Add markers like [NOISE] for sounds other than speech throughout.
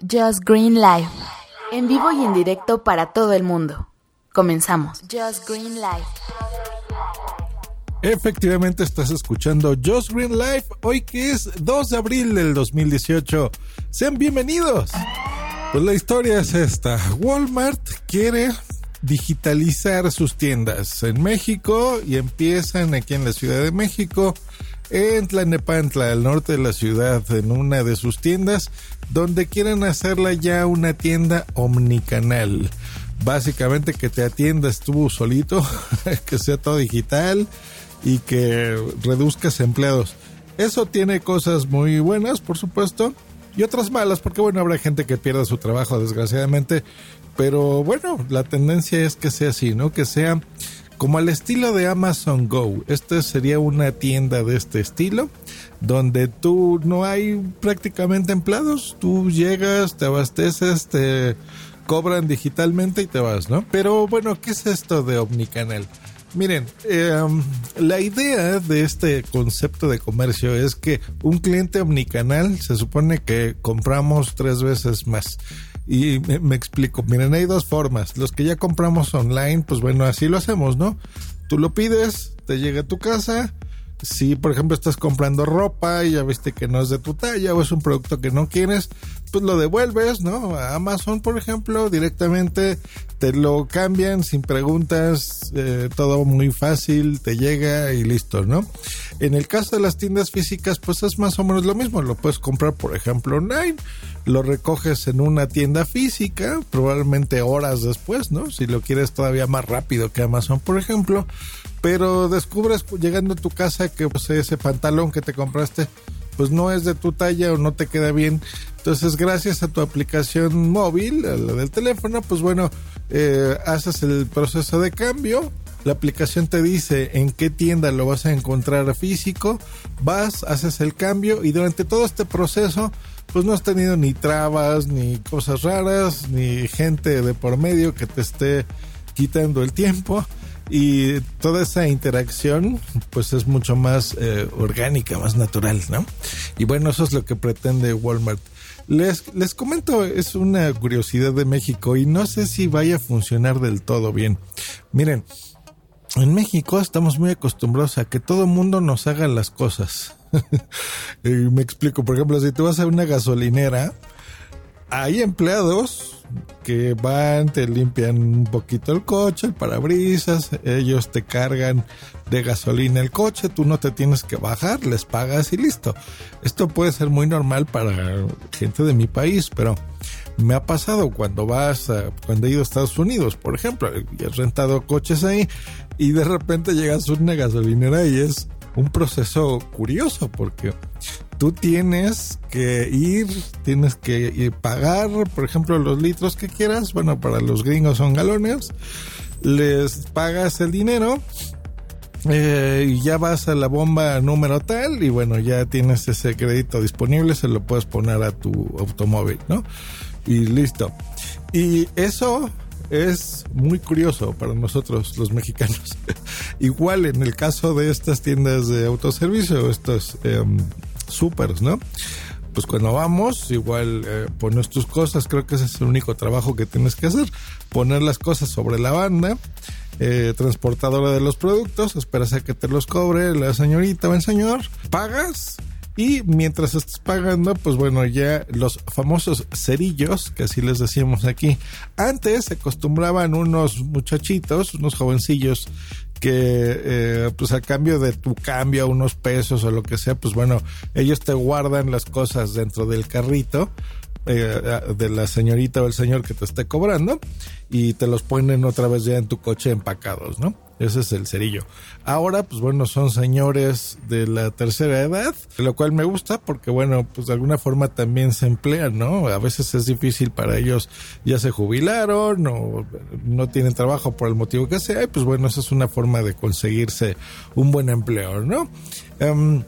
Just Green Live. En vivo y en directo para todo el mundo. Comenzamos. Just Green Live. Efectivamente estás escuchando Just Green Life hoy que es 2 de abril del 2018. Sean bienvenidos. Pues la historia es esta. Walmart quiere digitalizar sus tiendas en México y empiezan aquí en la Ciudad de México, en Tlanepantla, al norte de la ciudad, en una de sus tiendas, donde quieren hacerla ya una tienda omnicanal. Básicamente que te atiendas tú solito, [LAUGHS] que sea todo digital y que reduzcas empleados. Eso tiene cosas muy buenas, por supuesto, y otras malas, porque bueno, habrá gente que pierda su trabajo, desgraciadamente, pero bueno, la tendencia es que sea así, ¿no? Que sea como al estilo de Amazon Go. Esta sería una tienda de este estilo, donde tú no hay prácticamente empleados, tú llegas, te abasteces, te cobran digitalmente y te vas, ¿no? Pero bueno, ¿qué es esto de Omnicanal? Miren, em, la idea de este concepto de comercio es que un cliente omnicanal se supone que compramos tres veces más. Y me, explico, miren, hay dos formas. Los que ya compramos online, pues bueno, así lo hacemos, ¿no? Tú lo pides, te llega a tu casa. Si, por ejemplo, estás comprando ropa y ya viste que no es de tu talla o es un producto que no quieres, pues lo devuelves, ¿no? A Amazon, por ejemplo, directamente te lo cambian sin preguntas, eh, todo muy fácil, te llega y listo, ¿no? En el caso de las tiendas físicas, pues es más o menos lo mismo, lo puedes comprar, por ejemplo, online, lo recoges en una tienda física, probablemente horas después, ¿no? Si lo quieres todavía más rápido que Amazon, por ejemplo, pero descubres llegando a tu casa que pues, ese pantalón que te compraste pues no es de tu talla o no te queda bien. Entonces, gracias a tu aplicación móvil, la del teléfono, pues bueno, eh, haces el proceso de cambio. La aplicación te dice en qué tienda lo vas a encontrar físico. Vas, haces el cambio y durante todo este proceso, pues no has tenido ni trabas, ni cosas raras, ni gente de por medio que te esté quitando el tiempo y toda esa interacción pues es mucho más eh, orgánica, más natural, ¿no? Y bueno, eso es lo que pretende Walmart. Les, les comento, es una curiosidad de México y no sé si vaya a funcionar del todo bien. Miren, en México estamos muy acostumbrados a que todo mundo nos haga las cosas. [LAUGHS] me explico, por ejemplo, si tú vas a una gasolinera, hay empleados que van, te limpian un poquito el coche, el parabrisas, ellos te cargan de gasolina el coche, tú no te tienes que bajar, les pagas y listo. Esto puede ser muy normal para gente de mi país, pero me ha pasado cuando vas, a, cuando he ido a Estados Unidos, por ejemplo, y he rentado coches ahí y de repente llegas una gasolinera y es un proceso curioso porque tú tienes que ir, tienes que pagar, por ejemplo, los litros que quieras. Bueno, para los gringos son galones. Les pagas el dinero eh, y ya vas a la bomba número tal y bueno, ya tienes ese crédito disponible, se lo puedes poner a tu automóvil, ¿no? Y listo. Y eso es muy curioso para nosotros los mexicanos. [LAUGHS] Igual en el caso de estas tiendas de autoservicio, estos eh, supers, ¿no? Pues cuando vamos, igual eh, pones tus cosas, creo que ese es el único trabajo que tienes que hacer, poner las cosas sobre la banda, eh, transportadora de los productos, esperas a que te los cobre la señorita o el señor, pagas y mientras estás pagando, pues bueno, ya los famosos cerillos, que así les decíamos aquí, antes se acostumbraban unos muchachitos, unos jovencillos que eh, pues a cambio de tu cambio, unos pesos o lo que sea, pues bueno, ellos te guardan las cosas dentro del carrito eh, de la señorita o el señor que te esté cobrando y te los ponen otra vez ya en tu coche empacados, ¿no? Ese es el cerillo. Ahora, pues bueno, son señores de la tercera edad, lo cual me gusta porque, bueno, pues de alguna forma también se emplean, ¿no? A veces es difícil para ellos, ya se jubilaron o no tienen trabajo por el motivo que sea, y pues bueno, esa es una forma de conseguirse un buen empleo, ¿no? Em,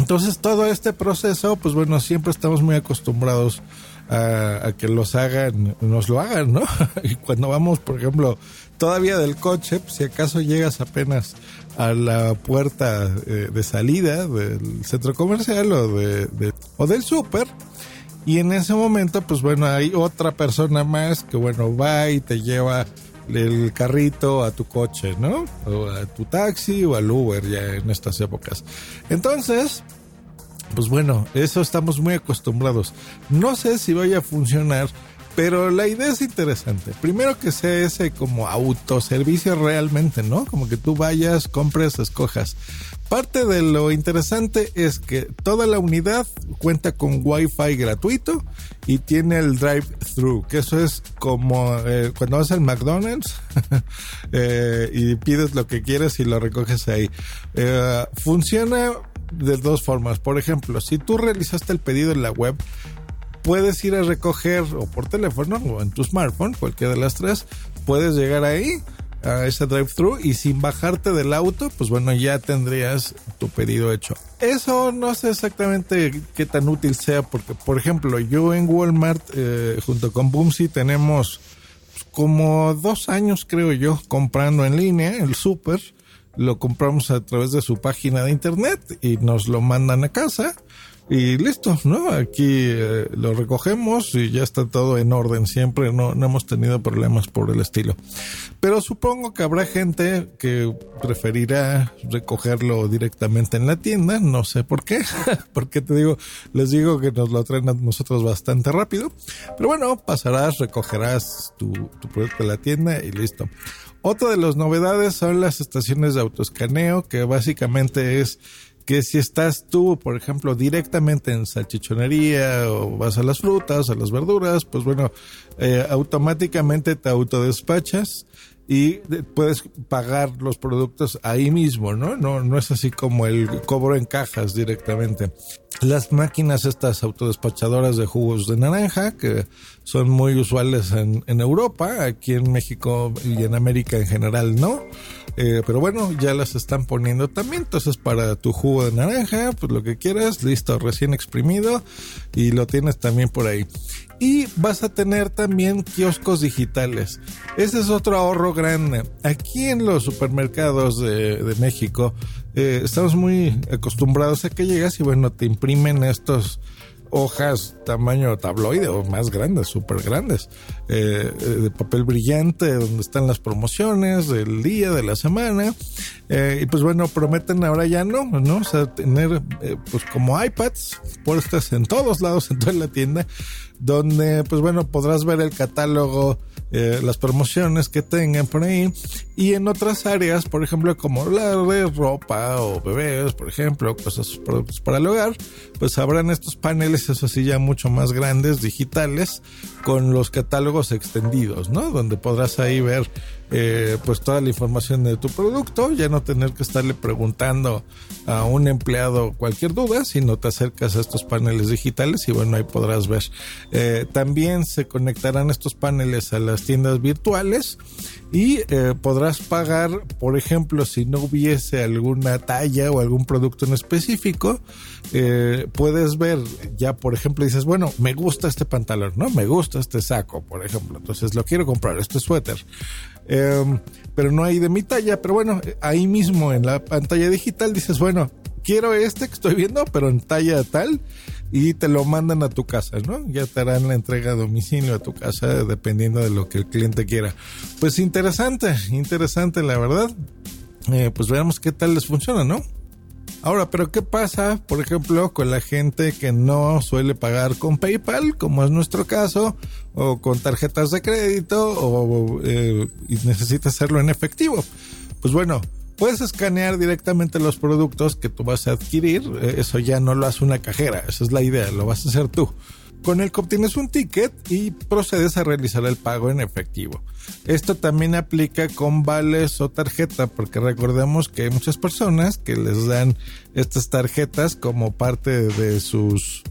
entonces todo este proceso, pues bueno, siempre estamos muy acostumbrados a, que los hagan, nos lo hagan, ¿no? [LAUGHS] y cuando vamos, por ejemplo, todavía del coche, pues, si acaso llegas apenas a la puerta eh, de salida del centro comercial o, de, o del súper, Y en ese momento, pues bueno, hay otra persona más que bueno, va y te lleva el carrito a tu coche, ¿no? O a tu taxi o al Uber ya en estas épocas. Entonces, pues bueno, eso estamos muy acostumbrados. No sé si vaya a funcionar, pero la idea es interesante. Primero que sea ese como autoservicio realmente, ¿no? Como que tú vayas, compres, escojas. Parte de lo interesante es que toda la unidad cuenta con Wi-Fi gratuito y tiene el drive-thru, que eso es como eh, cuando vas al McDonald's [LAUGHS] eh, y pides lo que quieres y lo recoges ahí. Eh, funciona de dos formas. Por ejemplo, si tú realizaste el pedido en la web, puedes ir a recoger o por teléfono o en tu smartphone, cualquiera de las tres, puedes llegar ahí a ese drive-thru y sin bajarte del auto, pues bueno, ya tendrías tu pedido hecho. Eso no sé exactamente qué tan útil sea, porque por ejemplo, yo en Walmart eh, junto con Boomsy tenemos como dos años, creo yo, comprando en línea el súper. Lo compramos a través de su página de internet y nos lo mandan a casa y listo, ¿no? Aquí eh, lo recogemos y ya está todo en orden siempre, no, no hemos tenido problemas por el estilo. Pero supongo que habrá gente que preferirá recogerlo directamente en la tienda, no sé por qué, [LAUGHS] porque te digo, les digo que nos lo traen a nosotros bastante rápido, pero bueno, pasarás, recogerás tu, tu producto en la tienda y listo. Otra de las novedades son las estaciones de autoescaneo, que básicamente es que si estás tú, por ejemplo, directamente en salchichonería o vas a las frutas, a las verduras, pues bueno, eh, automáticamente te autodespachas y puedes pagar los productos ahí mismo, ¿no? No, no es así como el cobro en cajas directamente. Las máquinas estas autodespachadoras de jugos de naranja, que son muy usuales en, Europa, aquí en México y en América en general no. Eh, pero bueno, ya las están poniendo también. Entonces, para tu jugo de naranja, pues lo que quieras, listo, recién exprimido y lo tienes también por ahí. Y vas a tener también kioscos digitales. Ese es otro ahorro grande. Aquí en los supermercados de, de México, eh, estamos muy acostumbrados a que llegas y bueno, te imprimen estos hojas tamaño tabloide o más grandes, súper grandes, eh, eh, de papel brillante, donde están las promociones del día, de la semana. Eh, y pues bueno, prometen ahora ya no, ¿no? O sea, tener pues como iPads puestas en todos lados, en toda la tienda, donde pues bueno, podrás ver el catálogo eh, las promociones que tengan por ahí y en otras áreas, por ejemplo, como la de ropa o bebés, por ejemplo, cosas productos para el hogar, pues habrán estos paneles, eso sí, ya mucho más grandes, digitales, con los catálogos extendidos, ¿no? Donde podrás ahí ver eh, pues toda la información de tu producto, ya no tener que estarle preguntando a un empleado cualquier duda, sino te acercas a estos paneles digitales y bueno, ahí podrás ver. Eh, también se conectarán estos paneles a las tiendas virtuales y eh, podrás pagar, por ejemplo, si no hubiese alguna talla o algún producto en específico, puedes ver, ya por ejemplo dices, bueno, me gusta este pantalón, ¿no? Me gusta este saco, por ejemplo, entonces lo quiero comprar, este suéter. Em, pero no hay de mi talla. Pero bueno, ahí mismo en la pantalla digital dices, bueno, quiero este que estoy viendo, pero en talla tal, y te lo mandan a tu casa, ¿no? Ya te harán la entrega a domicilio a tu casa, dependiendo de lo que el cliente quiera. Pues interesante, interesante, la verdad. Eh, pues veamos qué tal les funciona, ¿no? Ahora, pero ¿qué pasa, por ejemplo, con la gente que no suele pagar con PayPal, como es nuestro caso, o con tarjetas de crédito, o eh, y necesita hacerlo en efectivo? Pues bueno, puedes escanear directamente los productos que tú vas a adquirir. Eh, eso ya no lo hace una cajera, esa es la idea, lo vas a hacer tú con el que obtienes un ticket y procedes a realizar el pago en efectivo. Esto también aplica con vales o tarjeta, porque recordemos que hay muchas personas que les dan estas tarjetas como parte de sus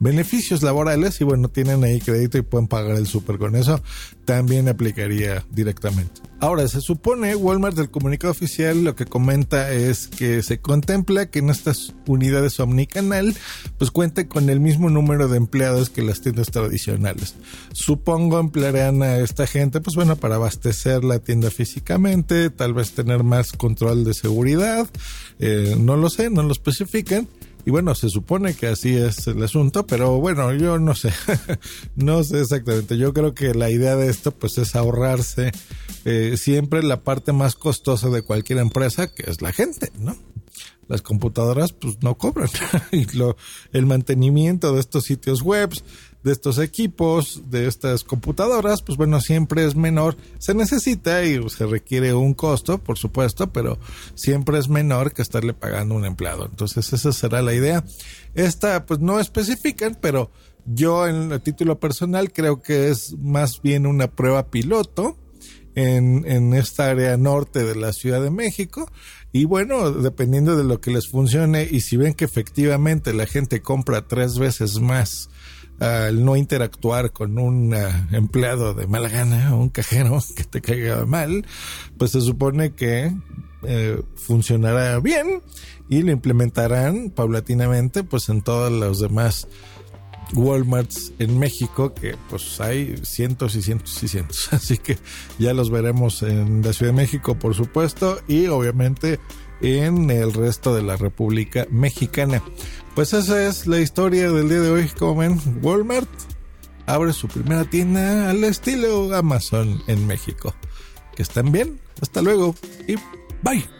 beneficios laborales y bueno, tienen ahí crédito y pueden pagar el súper con eso, también aplicaría directamente. Ahora, se supone, Walmart del comunicado oficial lo que comenta es que se contempla que en estas unidades omnicanal pues cuente con el mismo número de empleados que las tiendas tradicionales. Supongo emplearán a esta gente pues bueno para abastecer la tienda físicamente, tal vez tener más control de seguridad, eh, no lo sé, no lo especifican Y bueno, se supone que así es el asunto, pero bueno, yo no sé, [LAUGHS] no sé exactamente. Yo creo que la idea de esto pues es ahorrarse eh, siempre la parte más costosa de cualquier empresa, que es la gente, ¿no? las computadoras pues no cobran [LAUGHS] y lo, el mantenimiento de estos sitios webs de estos equipos, de estas computadoras, pues bueno, siempre es menor. Se necesita y se requiere un costo, por supuesto, pero siempre es menor que estarle pagando un empleado. Entonces esa será la idea. Esta pues no especifican, pero yo en el título personal creo que es más bien una prueba piloto en, en esta área norte de la Ciudad de México. Y bueno, dependiendo de lo que les funcione y si ven que efectivamente la gente compra tres veces más al no interactuar con un ah, empleado de mala gana o un cajero [LAUGHS] que te caiga mal, pues se supone que eh, funcionará bien y lo implementarán paulatinamente pues en todos los demás Walmarts en México que pues hay cientos y cientos y cientos. [LAUGHS] Así que ya los veremos en la Ciudad de México por supuesto y obviamente en el resto de la República Mexicana pues esa es la historia del día de hoy. Como ven, Walmart abre su primera tienda al estilo Amazon en México. Que estén bien. Hasta luego y bye.